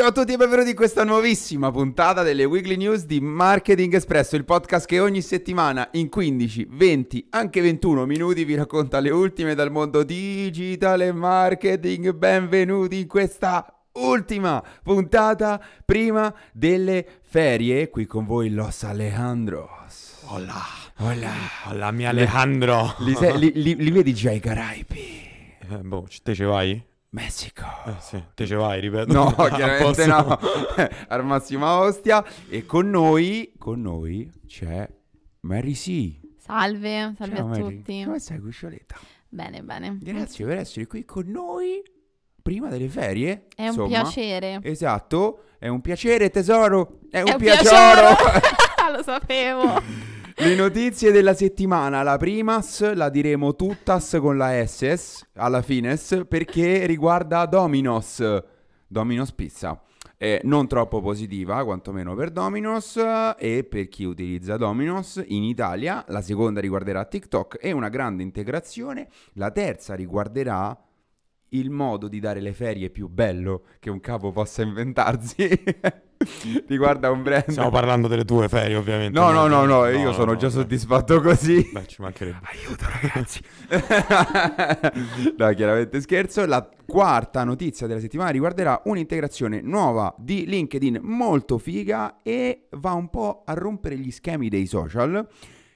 Ciao a tutti e benvenuti in questa nuovissima puntata delle Weekly News di Marketing Espresso, il podcast che ogni settimana in 15, 20, anche 21 minuti vi racconta le ultime dal mondo digitale marketing. Benvenuti in questa ultima puntata prima delle ferie. Qui con voi Los Alejandros. Hola. Hola. Hola, mio Alejandro. Li, li- li- li vedi già i Caraibi? Eh, boh, te ce vai? Messico. Eh, sì, te ce vai, ripeto. No, A chiaramente no. Al massima Ostia. E con noi, con noi c'è Mary C. Salve, salve Ciao, a Mary. tutti. Come stai, Cuscioletta? Bene, bene. Grazie per essere qui con noi prima delle ferie. È un insomma. piacere. Esatto, è un piacere tesoro. È un, È un piacere. Lo sapevo. Le notizie della settimana, la primas la diremo tuttas con la SS alla fines perché riguarda Dominos, Dominos Pizza. Eh, non troppo positiva, quantomeno per Dominos e per chi utilizza Dominos in Italia. La seconda riguarderà TikTok e una grande integrazione. La terza riguarderà il modo di dare le ferie più bello che un capo possa inventarsi. Riguarda un brand. Stiamo parlando delle tue ferie, ovviamente. No, no, no, no, io sono già soddisfatto così. Beh, ci mancherebbe. Aiuto ragazzi. no, chiaramente scherzo. La quarta notizia della settimana riguarderà un'integrazione nuova di LinkedIn molto figa e va un po' a rompere gli schemi dei social.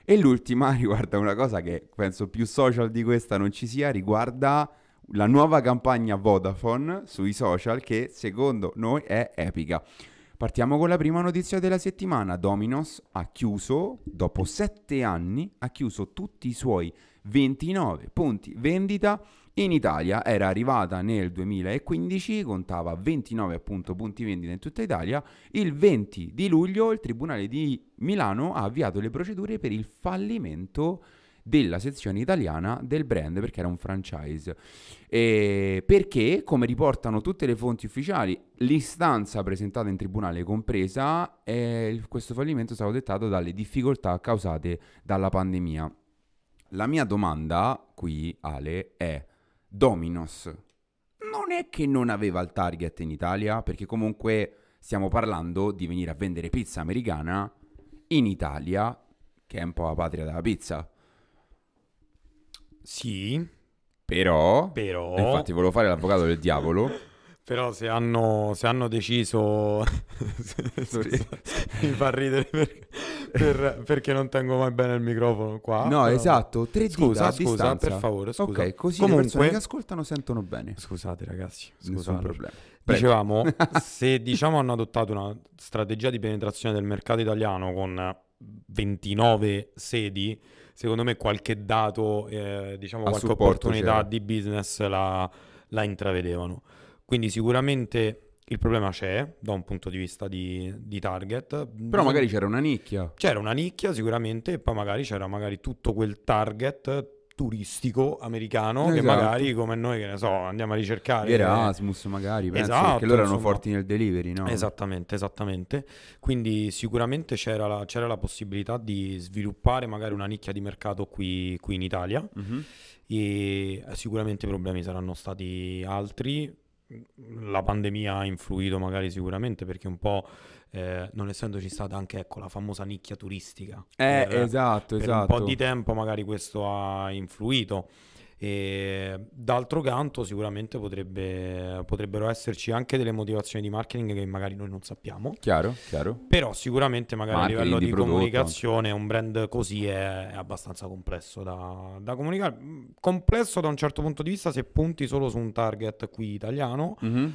E l'ultima riguarda una cosa che penso più social di questa non ci sia, riguarda la nuova campagna Vodafone sui social che secondo noi è epica. Partiamo con la prima notizia della settimana. Dominos ha chiuso, dopo sette anni, ha chiuso tutti i suoi 29 punti vendita in Italia. Era arrivata nel 2015, contava 29 appunto punti vendita in tutta Italia. Il 20 di luglio il Tribunale di Milano ha avviato le procedure per il fallimento della sezione italiana del brand perché era un franchise. E perché, come riportano tutte le fonti ufficiali, l'istanza presentata in tribunale compresa, eh, questo fallimento è stato dettato dalle difficoltà causate dalla pandemia. La mia domanda qui, Ale, è Dominos. Non è che non aveva il target in Italia, perché comunque stiamo parlando di venire a vendere pizza americana in Italia, che è un po' la patria della pizza. Sì, Però, però... infatti volevo fare l'avvocato del diavolo. Però se hanno, se hanno deciso... Mi fa ridere perché, per- perché non tengo mai bene il microfono qua. no, però- esatto, tre dita Scusa, a scusa, per favore, scusa. Ok, così le persone Comunque- che ascoltano sentono bene. Scusate ragazzi, Nessun scusate. problema. Prego. Dicevamo, se diciamo hanno adottato una strategia di penetrazione del mercato italiano con 29 sedi, secondo me qualche dato, eh, diciamo A qualche supporto opportunità c'era. di business la, la intravedevano. Quindi sicuramente il problema c'è da un punto di vista di, di target. Però magari c'era una nicchia. C'era una nicchia sicuramente e poi magari c'era magari tutto quel target turistico americano che Esatto. magari come noi che ne so andiamo a ricercare Erasmus magari, penso, Esatto, perché loro erano forti nel delivery, no? Esattamente, esattamente. Quindi sicuramente c'era la, c'era la possibilità di sviluppare magari una nicchia di mercato qui, qui in Italia Mhm. e sicuramente i problemi saranno stati altri. La pandemia ha influito magari sicuramente perché un po', eh, non essendoci stata anche ecco, la famosa nicchia turistica. Eh, per- esatto, per esatto. un po' di tempo magari questo ha influito. E d'altro canto sicuramente potrebbe- potrebbero esserci anche delle motivazioni di marketing che magari noi non sappiamo. Chiaro, chiaro. Però sicuramente magari Marketing a livello di di, comunicazione un brand così è, è abbastanza complesso da, da comunicare. Complesso da un certo punto di vista se punti solo su un target qui italiano. Mhm.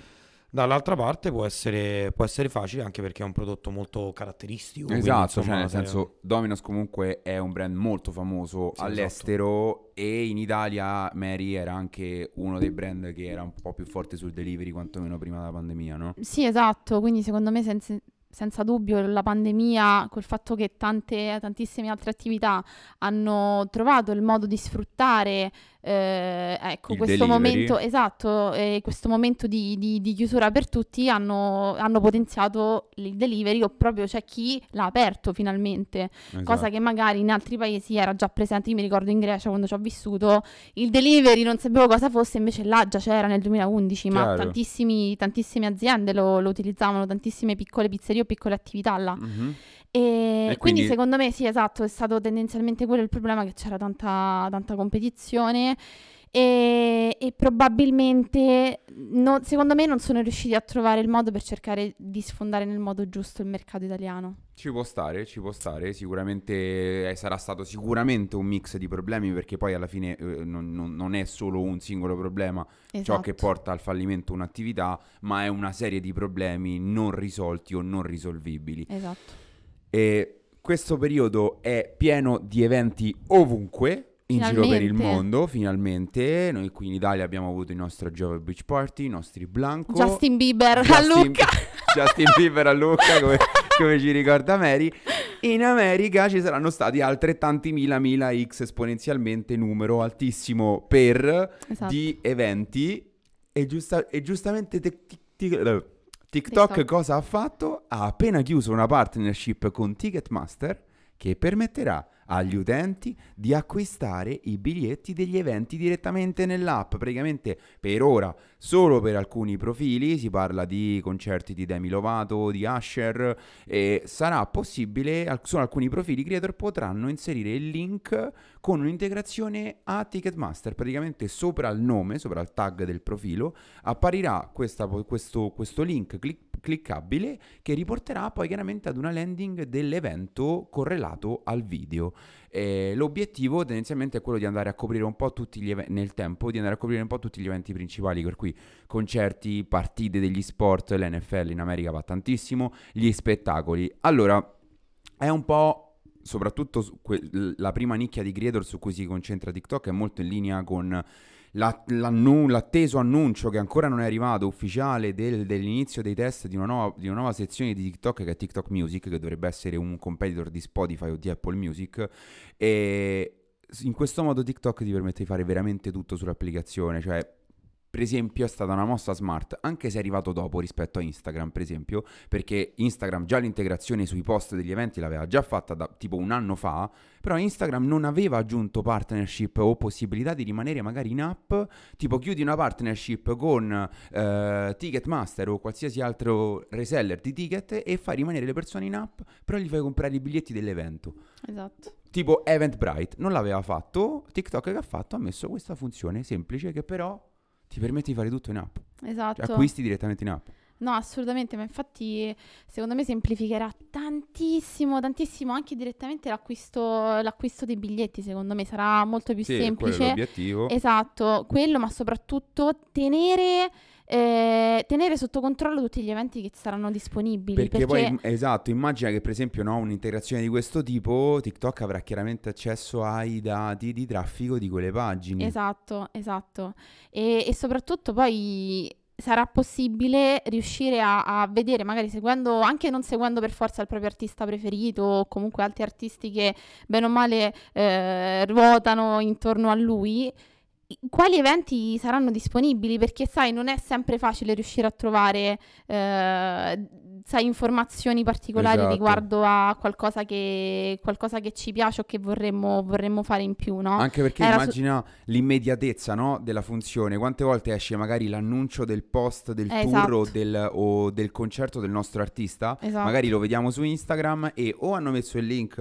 Dall'altra parte può essere, può essere facile anche perché è un prodotto molto caratteristico. quindi, Esatto, cioè nel se- senso Domino's comunque è un brand molto famoso Sì, all'estero e in Italia Mary era anche uno dei brand che era un po' più forte sul delivery quantomeno prima della pandemia, no? Sì, esatto, quindi secondo me senza, senza dubbio la pandemia, col fatto che tante, tantissime altre attività hanno trovato il modo di sfruttare eh, ecco, questo momento, esatto, eh, questo momento di, di- di chiusura per tutti hanno, hanno potenziato il delivery o proprio c'è chi l'ha aperto finalmente, cosa Esatto. che magari in altri paesi era già presente. Io mi ricordo in Grecia quando ci ho vissuto, il delivery non sapevo cosa fosse, invece là già c'era nel 2011, ma Chiaro. tantissimi- tantissime aziende lo, lo utilizzavano, tantissime piccole pizzerie o piccole attività là. Mhm. E, E quindi, quindi- secondo me sì, esatto, è stato tendenzialmente quello il problema, che c'era tanta, tanta competizione e, e probabilmente, no- secondo me, non sono riusciti a trovare il modo per cercare di sfondare nel modo giusto il mercato italiano. Ci può stare, ci può stare, sicuramente eh, sarà stato sicuramente un mix di problemi perché poi alla fine eh, non, non- non è solo un singolo problema ciò Esatto. che porta al fallimento un'attività, ma è una serie di problemi non risolti o non risolvibili. Esatto. E questo periodo è pieno di eventi ovunque. In giro per il Finalmente. mondo, finalmente. Noi qui in Italia abbiamo avuto il nostro Jove Beach Party, i nostri Blanco. Justin Bieber a Justin- Lucca. Justin Bieber a Lucca, come, come ci ricorda Mary. In America ci saranno stati altrettanti mila, mila X esponenzialmente numero altissimo per Esatto. di eventi. E, giusta- e giustamente tic- tic- eh, TikTok, TikTok. cosa ha fatto? Ha appena chiuso una partnership con Ticketmaster che permetterà agli utenti di acquistare i biglietti degli eventi direttamente nell'app. Praticamente per ora solo per alcuni profili, si parla di concerti di Demi Lovato, di Usher, e sarà possibile, solo alcuni profili creator potranno inserire il link con un'integrazione a Ticketmaster. Praticamente sopra il nome, sopra il tag del profilo, apparirà questa- questo, questo link clic- cliccabile che riporterà poi chiaramente ad una landing dell'evento correlato al video. Eh, l'obiettivo tendenzialmente è quello di andare a coprire un po' tutti gli eventi nel tempo, di andare a coprire un po' tutti gli eventi principali, per cui concerti, partite degli sport, l'NFL in America va tantissimo, gli spettacoli. Allora, è un po' soprattutto la prima nicchia di creator su cui si concentra TikTok è molto in linea con l'atteso annuncio che ancora non è arrivato ufficiale del- dell'inizio dei test di una, nuova, di una nuova sezione di TikTok che è TikTok Music, che dovrebbe essere un competitor di Spotify o di Apple Music. E in questo modo TikTok ti permette di fare veramente tutto sull'applicazione, cioè per esempio è stata una mossa smart, anche se è arrivato dopo rispetto a Instagram, per esempio, perché Instagram già l'integrazione sui post degli eventi l'aveva già fatta da tipo un anno fa, però Instagram non aveva aggiunto partnership o possibilità di rimanere magari in app, tipo chiudi una partnership con eh, Ticketmaster o qualsiasi altro reseller di ticket e fai rimanere le persone in app, però gli fai comprare i biglietti dell'evento. Esatto. Tipo Eventbrite non l'aveva fatto, TikTok che ha fatto ha messo questa funzione semplice che però ti permette di fare tutto in app. Esatto. Cioè, acquisti direttamente in app. No, assolutamente, ma infatti secondo me semplificherà tantissimo, tantissimo anche direttamente l'acquisto, l'acquisto dei biglietti, secondo me sarà molto più Sì, quello è semplice. l'obiettivo. Esatto, quello, ma soprattutto tenere, eh, tenere sotto controllo tutti gli eventi che saranno disponibili. Perché, poi, im- esatto, immagina che per esempio no, un'integrazione di questo tipo, TikTok avrà chiaramente accesso ai dati di traffico di quelle pagine. Esatto, esatto. E, e soprattutto poi sarà possibile riuscire a, a vedere, magari seguendo, anche non seguendo per forza il proprio artista preferito o comunque altri artisti che bene o male eh, ruotano intorno a lui. Quali eventi saranno disponibili? Perché sai, non è sempre facile riuscire a trovare eh, sai, informazioni particolari Esatto. riguardo a qualcosa che, qualcosa che ci piace o che vorremmo, vorremmo fare in più, no? Anche perché Era su- immagina l'immediatezza no, della funzione. Quante volte esce magari l'annuncio del post del Eh, tour o esatto. del, o del concerto del nostro artista? Esatto. Magari lo vediamo su Instagram e o hanno messo il link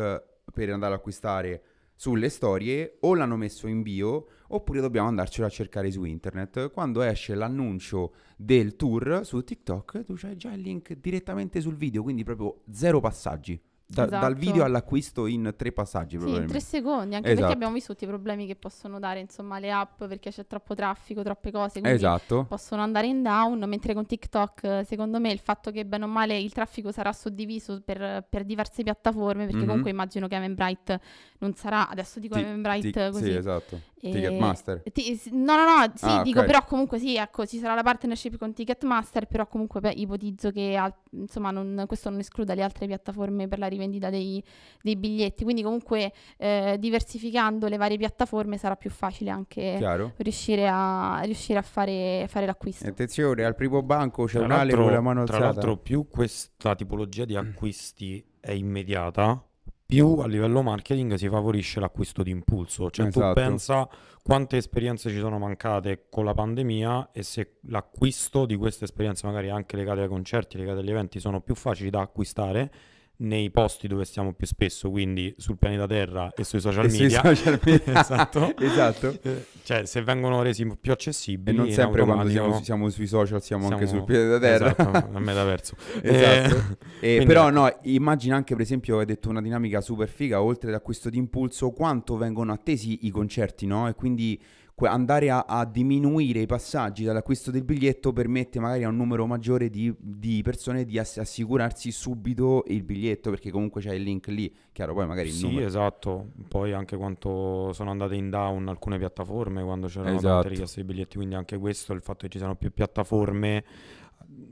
per andare ad acquistare sulle storie o l'hanno messo in bio oppure dobbiamo andarcelo a cercare su internet. Quando esce l'annuncio del tour su TikTok tu c'hai già il link direttamente sul video, quindi proprio zero passaggi. Da- Dal Esatto. video all'acquisto in tre passaggi Sì, in tre secondi, anche Esatto. perché abbiamo visto tutti i problemi che possono dare, insomma, le app perché c'è troppo traffico, troppe cose, quindi Esatto. possono andare in down, mentre con TikTok, eh, secondo me, il fatto che bene o male il traffico sarà suddiviso per, per diverse piattaforme, perché Mhm. comunque immagino che Eventbrite non sarà, adesso dico Ti- Eventbrite così, Sì, esatto. E- Ticketmaster. Ti- s- no, no, no, sì, Ah, dico ok. però comunque sì, ecco, ci sarà la partnership con Ticketmaster, però comunque beh, ipotizzo che al- insomma non- questo non escluda le altre piattaforme per la rivendita dei, dei biglietti, quindi comunque eh, diversificando le varie piattaforme sarà più facile anche Chiaro? riuscire a, riuscire a fare, fare l'acquisto. Attenzione, al primo banco c'è Tra un Ale l'altro- con la mano Tra alzata. l'altro, più questa tipologia di acquisti è immediata, più a livello marketing si favorisce l'acquisto di impulso. Cioè, Esatto. tu pensa quante esperienze ci sono mancate con la pandemia e se l'acquisto di queste esperienze, magari anche legate ai concerti, legate agli eventi, sono più facili da acquistare nei posti dove stiamo più spesso, quindi sul pianeta Terra e sui social E sui media. social media. esatto. Esatto. Eh, Cioè, se vengono resi più E accessibili, non in sempre quando siamo, siamo sui social siamo, anche siamo- sul piede terra. Esatto, al metaverso. Esatto. Eh, Eh, quindi però no, immagina anche per esempio, hai detto una dinamica super figa, oltre all'acquisto di impulso, quanto vengono attesi i concerti, no? E quindi andare a, a diminuire i passaggi dall'acquisto del biglietto permette magari a un numero maggiore di, di persone di ass- assicurarsi subito il biglietto, perché comunque c'è il link lì, chiaro, poi magari il Sì, numero. esatto. Poi anche quanto sono andate in down alcune piattaforme quando c'erano Esatto. tante richieste di biglietti, quindi anche questo, il fatto che ci siano più piattaforme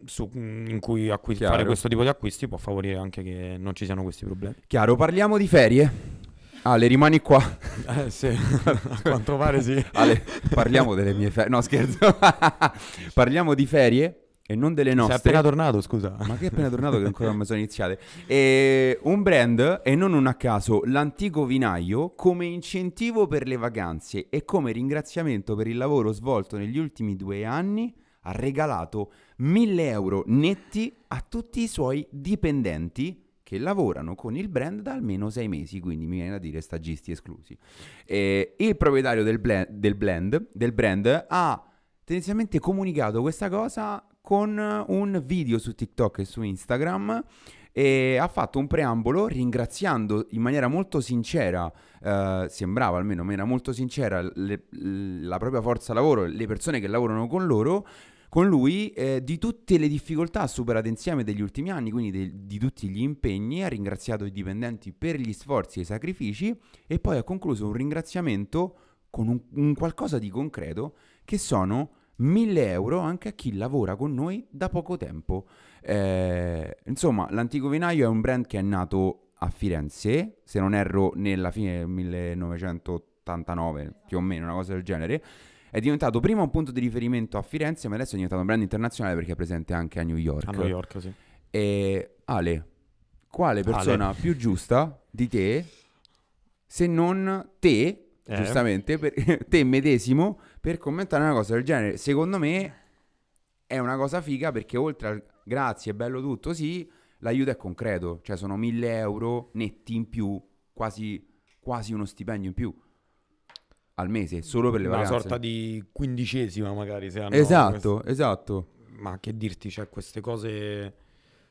su- in cui acqui- fare questo tipo di acquisti può favorire anche che non ci siano questi problemi. Chiaro, parliamo di ferie. Ale, rimani qua. Eh sì, a quanto pare sì. Ale, parliamo delle mie ferie. No, scherzo. parliamo di ferie e non delle Sei nostre. appena tornato, scusa. Ma che è appena tornato che ancora non mi sono iniziate. E un brand, e non un a caso, l'antico vinaio, come incentivo per le vacanze e come ringraziamento per il lavoro svolto negli ultimi due anni, ha regalato 1000 euro netti a tutti i suoi dipendenti che lavorano con il brand da almeno sei mesi, quindi mi viene da dire stagisti esclusi. E il proprietario del, bla- del blend- del brand ha tendenzialmente comunicato questa cosa con un video su TikTok e su Instagram e ha fatto un preambolo ringraziando in maniera molto sincera, eh, sembrava almeno in maniera molto sincera, le- la propria forza lavoro, le persone che lavorano con loro, con lui, eh, di tutte le difficoltà superate insieme degli ultimi anni, quindi de- di tutti gli impegni, ha ringraziato i dipendenti per gli sforzi e i sacrifici e poi ha concluso un ringraziamento con un, un qualcosa di concreto che sono 1000 euro anche a chi lavora con noi da poco tempo. Eh, insomma, l'Antico Vinaio è un brand che è nato a Firenze, se non erro nella fine del 1989, più o meno, una cosa del genere. È diventato prima un punto di riferimento a Firenze, ma adesso è diventato un brand internazionale perché è presente anche a New York. A New York, sì. E Ale, quale persona più giusta di te, se non te, Eh. giustamente, per, te medesimo, per commentare una cosa del genere? Secondo me è una cosa figa perché oltre al grazie, è bello tutto, sì, l'aiuto è concreto, cioè sono 1000 euro netti in più, quasi, quasi uno stipendio in più al mese, solo per le Una vacanze. sorta di quindicesima magari se hanno Esatto, esatto. ma che dirti, cioè queste cose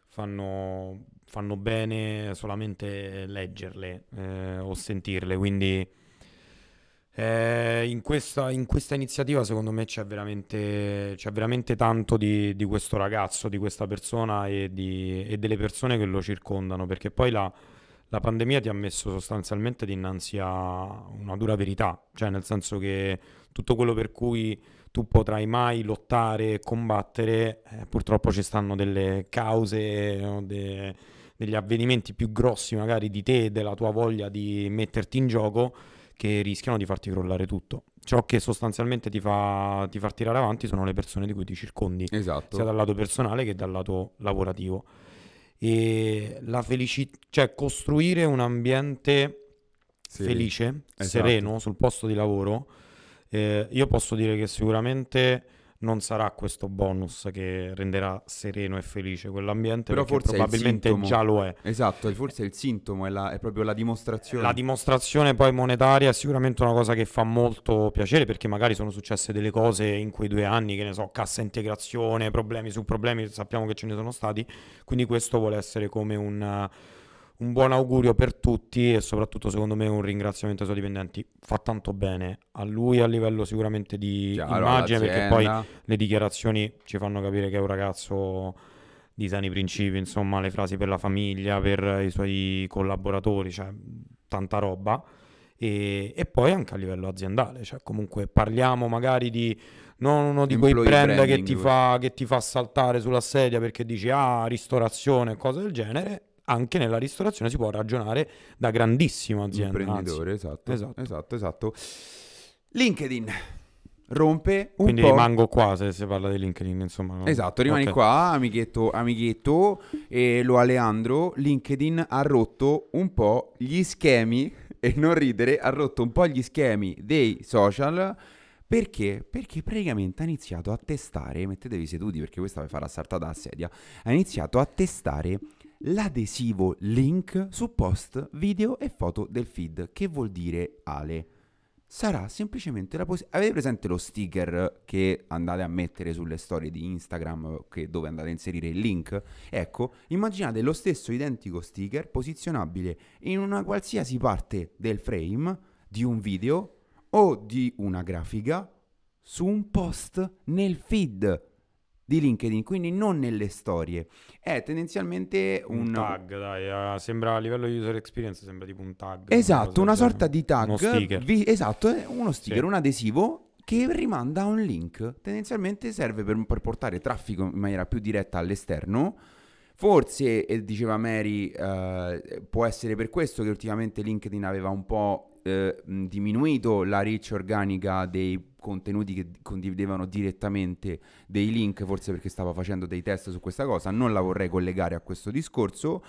fanno, fanno bene solamente leggerle eh, o sentirle, quindi eh, in questa, in questa iniziativa secondo me c'è veramente, c'è veramente tanto di, di questo ragazzo, di questa persona e, di- e delle persone che lo circondano, perché poi la, la pandemia ti ha messo sostanzialmente dinanzi a una dura verità, cioè nel senso che tutto quello per cui tu potrai mai lottare e combattere, eh, purtroppo ci stanno delle cause o de- degli avvenimenti più grossi magari di te e della tua voglia di metterti in gioco che rischiano di farti crollare tutto. Ciò che sostanzialmente ti fa, ti fa tirare avanti sono le persone di cui ti circondi, Esatto. sia dal lato personale che dal lato lavorativo. E la felicità, cioè costruire un ambiente Sì. felice, Esatto. sereno sul posto di lavoro, eh, io posso dire che sicuramente non sarà questo bonus che renderà sereno e felice quell'ambiente, Però forse probabilmente già lo è. Esatto, forse è il sintomo, è, la- è proprio la dimostrazione. La dimostrazione poi monetaria è sicuramente una cosa che fa molto piacere perché magari sono successe delle cose in quei due anni, che ne so, cassa integrazione, problemi su problemi, sappiamo che ce ne sono stati, quindi questo vuole essere come un, un buon augurio per tutti e soprattutto secondo me un ringraziamento ai suoi dipendenti. Fa tanto bene a lui a livello sicuramente di Chiaro, immagine perché poi le dichiarazioni ci fanno capire che è un ragazzo di sani principi, insomma, le frasi per la famiglia, per i suoi collaboratori, cioè tanta roba. e, e poi anche a livello aziendale, cioè comunque parliamo magari di non uno di quei brand che ti, fa, che ti fa saltare sulla sedia perché dici ah ristorazione cose del genere, anche nella ristorazione si può ragionare da grandissima azienda. Imprenditore, esatto, Esatto. esatto, esatto. LinkedIn rompe un Quindi po'... rimango qua se si parla di LinkedIn, insomma. no? Esatto, rimani Ok. qua, amichetto, amichetto, e lo Aleandro, LinkedIn ha rotto un po' gli schemi, e non ridere, ha rotto un po' gli schemi dei social, perché? Perché praticamente ha iniziato a testare, mettetevi seduti perché questa vi farà saltata a sedia, ha iniziato a testare l'adesivo link su post, video e foto del feed. Che vuol dire Ale? Sarà semplicemente la possibilità. Avete presente lo sticker che andate a mettere sulle storie di Instagram dove andate a inserire il link? Ecco, immaginate lo stesso identico sticker posizionabile in una qualsiasi parte del frame di un video o di una grafica su un post nel feed di LinkedIn, quindi non nelle storie. È tendenzialmente Un un, tag, dai, eh, sembra a livello di user experience, sembra tipo un tag. Esatto, una sorta di tag. Uno sticker. vi- esatto, è uno sticker, Sì. un adesivo che rimanda a un link. Tendenzialmente serve per, per portare traffico in maniera più diretta all'esterno. Forse, e diceva Mary, eh, può essere per questo che ultimamente LinkedIn aveva un po' eh, diminuito la reach organica dei contenuti che condividevano direttamente dei link, forse perché stava facendo dei test su questa cosa. Non la vorrei collegare a questo discorso.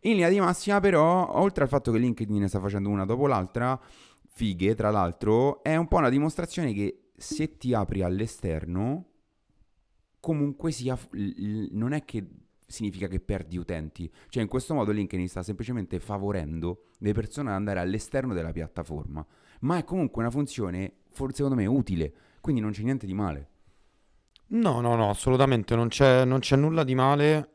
In linea di massima, però, oltre al fatto che LinkedIn ne sta facendo una dopo l'altra, fighe, tra l'altro, è un po' una dimostrazione che se ti apri all'esterno, comunque sia, non è che significa che perdi utenti. Cioè, in questo modo LinkedIn sta semplicemente favorendo le persone ad andare all'esterno della piattaforma. Ma è comunque una funzione, for- secondo me, utile. Quindi non c'è niente di male. No, no, no, assolutamente non c'è, non c'è nulla di male.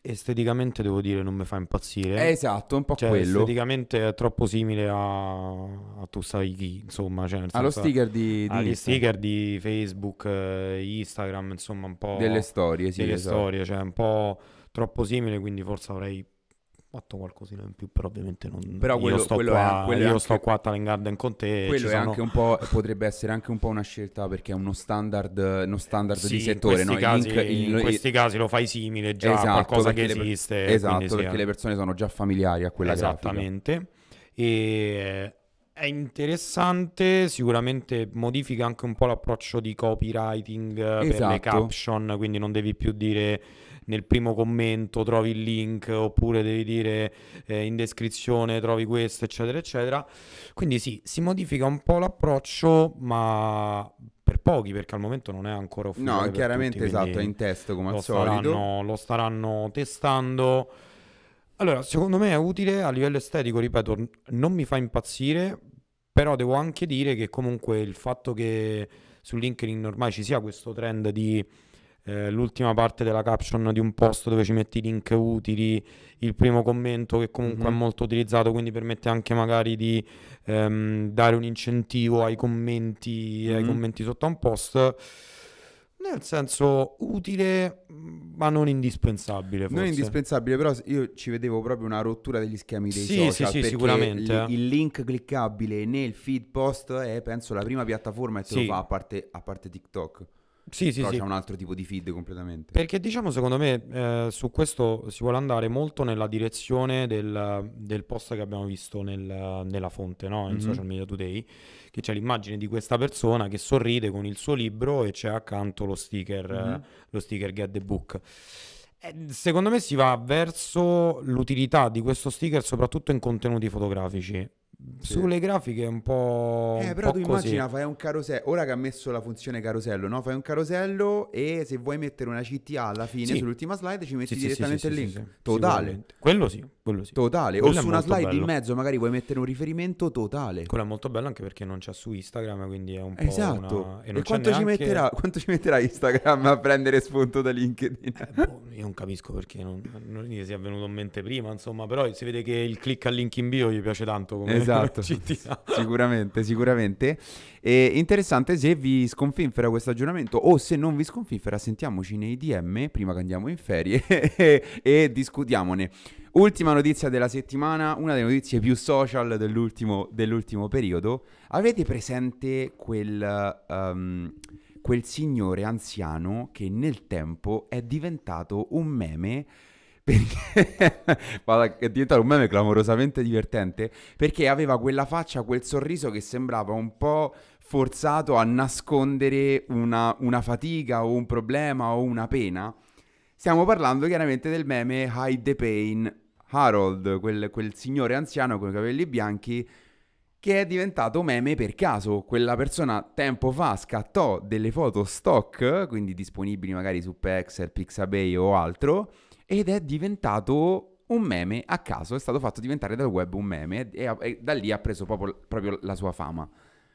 Esteticamente devo dire non mi fa impazzire. Esatto, un po' Cioè, quello. esteticamente è troppo simile a, a tu sai chi, insomma, cioè nel Allo sticker di, di agli sticker di Facebook, eh, Instagram, insomma, un po' delle storie, sì, delle esatto. storie, cioè un po' troppo simile, quindi forse avrei fatto qualcosina in più, però ovviamente non Però io quello- sto quello è- qua, quello è io anche- sto qua a Talent Garden con te Quello è sono- anche un po', potrebbe essere anche un po' una scelta perché è uno standard, uno standard Sì, di in settore, questi, no? Casi, link- in il- questi casi lo fai simile già a Esatto, qualcosa che le esiste. Esatto, sì, perché eh. le persone sono già familiari a quella grafica. Esattamente. E è interessante, sicuramente modifica anche un po' l'approccio di copywriting eh, per le Esatto. caption, quindi non devi più dire nel primo commento trovi il link oppure devi dire eh, in descrizione trovi questo, eccetera, eccetera. Quindi sì, si modifica un po' l'approccio, ma per pochi, perché al momento non è ancora ufficiale No, chiaramente tutti, esatto, è in test come al solito. staranno, lo staranno testando. Allora, secondo me è utile a livello estetico, ripeto, non mi fa impazzire, però devo anche dire che comunque il fatto che su LinkedIn ormai ci sia questo trend di eh, l'ultima parte della caption di un post dove ci metti i link utili, il primo commento che comunque è Mhm. molto utilizzato, quindi permette anche magari di ehm, dare un incentivo ai commenti, ai Mhm. commenti sotto a un post. Nel senso utile, ma non indispensabile. Non Forse. indispensabile, però io ci vedevo proprio una rottura degli schemi dei Sì, social. sì, sì, perché sicuramente, Il, eh. il link cliccabile nel feed post è, penso, la prima piattaforma che te Sì. lo fa, a parte, a parte TikTok. Sì, sì, però sì. c'è un altro tipo di feed completamente. Perché diciamo, secondo me, eh, su questo si vuole andare molto nella direzione del, del post che abbiamo visto nel- nella fonte, no? In Mhm. Social Media Today, che c'è l'immagine di questa persona che sorride con il suo libro e c'è accanto lo sticker, eh, Mhm. lo sticker Get the Book. Eh, secondo me si va verso l'utilità di questo sticker soprattutto in contenuti fotografici. Sì. Sulle grafiche è un po', Eh, però po' tu così. immagina, fai un carosello, ora che ha messo la funzione carosello, no? Fai un carosello e se vuoi mettere una CTA alla fine, Sì. sull'ultima slide, ci metti Sì, direttamente il link. Totale. Quello sì, quello sì. Totale. Quello o su una slide in bello. mezzo magari vuoi mettere un riferimento totale. Quello è molto bello anche perché non c'è su Instagram, quindi è un po' Esatto. una... E, c'è quanto, ci neanche- metterà, quanto ci metterà Instagram a prendere spunto da LinkedIn? Eh, boh, io non capisco perché non, non gli sia venuto in mente prima, insomma, però si vede che il click al link in bio gli piace tanto come Esatto. Sicuramente, sicuramente. E interessante se vi sconfinfera questo aggiornamento o se non vi sconfinfera, sentiamoci nei DM prima che andiamo in ferie e discutiamone. Ultima notizia della settimana, una delle notizie più social dell'ultimo, dell'ultimo periodo. Avete presente quel, um, quel signore anziano che nel tempo è diventato un meme perché è diventato un meme clamorosamente divertente perché aveva quella faccia, quel sorriso che sembrava un po' forzato a nascondere una, una fatica o un problema o una pena. Stiamo parlando chiaramente del meme Hide the Pain. Harold, quel, quel signore anziano con i capelli bianchi che è diventato meme per caso. Quella persona tempo fa scattò delle foto stock, quindi disponibili magari su Pexel, Pixabay o altro, ed è diventato un meme a caso, è stato fatto diventare dal web un meme e, e da lì ha preso proprio, proprio, la sua fama.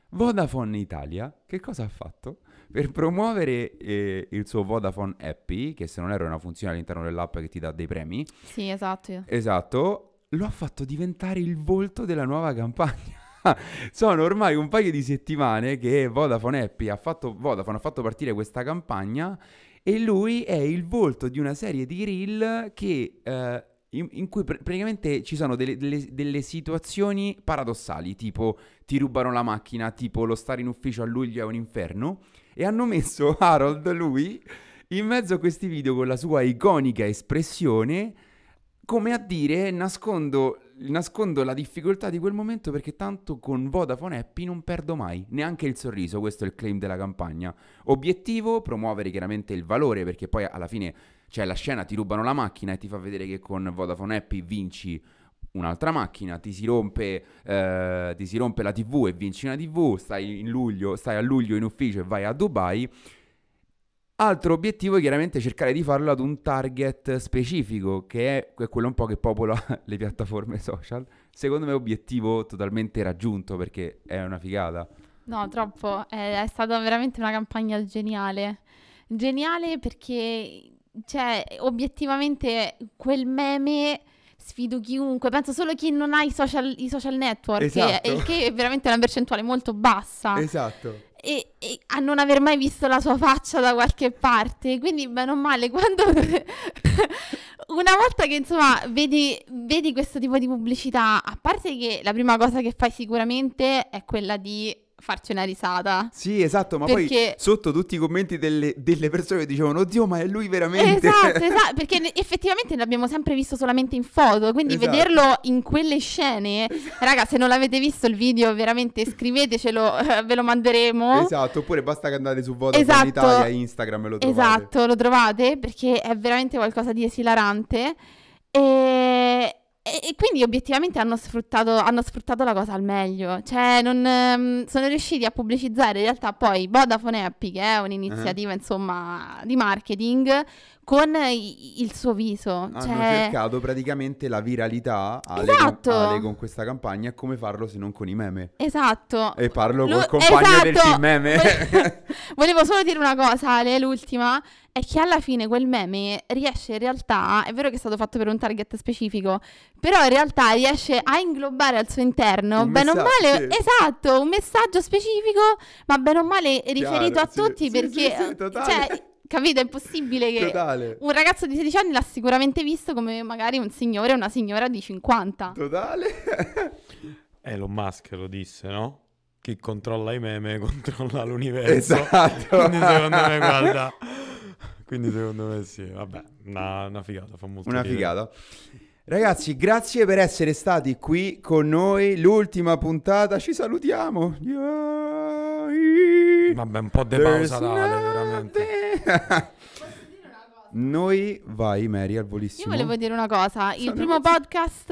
Vodafone Italia che cosa ha fatto? Per promuovere eh, il suo Vodafone Happy, che se non erro è una funzione all'interno dell'app che ti dà dei premi. Sì, esatto. Esatto, lo ha fatto diventare il volto della nuova campagna. Sono ormai un paio di settimane che Vodafone Happy ha fatto, Vodafone ha fatto partire questa campagna e lui è il volto di una serie di reel che, eh, in, in, cui pr- praticamente ci sono delle, delle, delle, situazioni paradossali, tipo ti rubano la macchina, tipo lo stare in ufficio a luglio è un inferno, e hanno messo Harold, lui, in mezzo a questi video con la sua iconica espressione, come a dire nascondo nascondo la difficoltà di quel momento perché tanto con Vodafone Happy non perdo mai, neanche il sorriso, questo è il claim della campagna. Obiettivo, promuovere chiaramente il valore perché poi alla fine c'è la scena, ti rubano la macchina e ti fa vedere che con Vodafone Happy vinci un'altra macchina, ti si, rompe, eh, ti si rompe la TV e vinci una TV, stai, luglio, stai a luglio in ufficio e vai a Dubai Altro obiettivo è chiaramente cercare di farlo ad un target specifico, che è quello un po' che popola le piattaforme social. Secondo me obiettivo totalmente raggiunto perché è una figata. No, troppo. È, è stata veramente una campagna geniale. Geniale perché, cioè, obiettivamente quel meme sfido chiunque, penso solo chi non ha i social, i social network, esatto. che, che è veramente una percentuale molto bassa. Esatto e, e, a non aver mai visto la sua faccia da qualche parte. Quindi, bene o male, quando una volta che insomma vedi, vedi questo tipo di pubblicità, a parte che la prima cosa che fai sicuramente è quella di farci una risata. Sì, esatto, ma perché... poi sotto tutti i commenti delle, delle, persone che dicevano, oddio, ma è lui veramente. Esatto, esatto, perché effettivamente l'abbiamo sempre visto solamente in foto, quindi esatto. vederlo in quelle scene, esatto. raga, se non l'avete visto il video, veramente scrivetecelo, ve lo manderemo. Esatto, oppure basta che andate su Vodafone esatto. Italia, Instagram e lo trovate. Esatto, lo trovate, perché è veramente qualcosa di esilarante. E e, e, quindi obiettivamente hanno sfruttato, hanno sfruttato, la cosa al meglio, cioè non, um, sono riusciti a pubblicizzare in realtà poi Vodafone Happy, che è un'iniziativa uh-huh. insomma di marketing, con il suo viso. Hanno cioè... cercato praticamente la viralità Ale, esatto. con, Ale con questa campagna e come farlo se non con i meme. Esatto. E parlo Lu- col compagno esatto. del team meme. Volevo solo dire una cosa, Ale, l'ultima è che alla fine quel meme riesce in realtà, è vero che è stato fatto per un target specifico, però in realtà riesce a inglobare al suo interno, bene o male, sì. esatto, un messaggio specifico, ma bene o male riferito Chiaro, a sì, tutti sì, perché, cioè, capito, è impossibile che Totale. un ragazzo di 16 anni l'ha sicuramente visto come magari un signore o una signora di 50. Totale. Elon Musk lo disse, no? Chi controlla i meme controlla l'universo. Esatto. Quindi secondo me, guarda... Quindi secondo me sì, vabbè, una, una figata, fa molto Una ridere. figata. Ragazzi, grazie per essere stati qui con noi. L'ultima puntata, ci salutiamo. Vabbè, un po' de pausa date, veramente. Noi, vai Mary, al volissimo. Io volevo dire una cosa, il primo podcast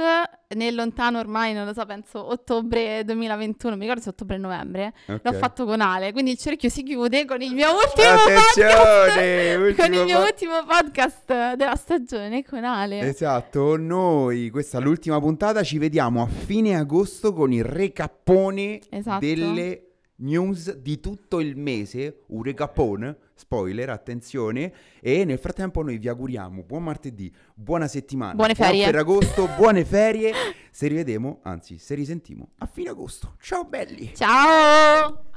nel lontano ormai, non lo so, penso ottobre 2021, mi ricordo se ottobre-novembre, okay. l'ho fatto con Ale, quindi il cerchio si chiude con il mio ultimo Attenzione, podcast, ultimo con il mio po- ultimo podcast della stagione con Ale. Esatto, noi, questa è l'ultima puntata, ci vediamo a fine agosto con il recappone esatto. delle news di tutto il mese, un recapone, spoiler, attenzione, e nel frattempo noi vi auguriamo buon martedì, buona settimana, buone ferie. per agosto, buone ferie, se rivedemo, anzi se risentimo a fine agosto. Ciao belli! Ciao!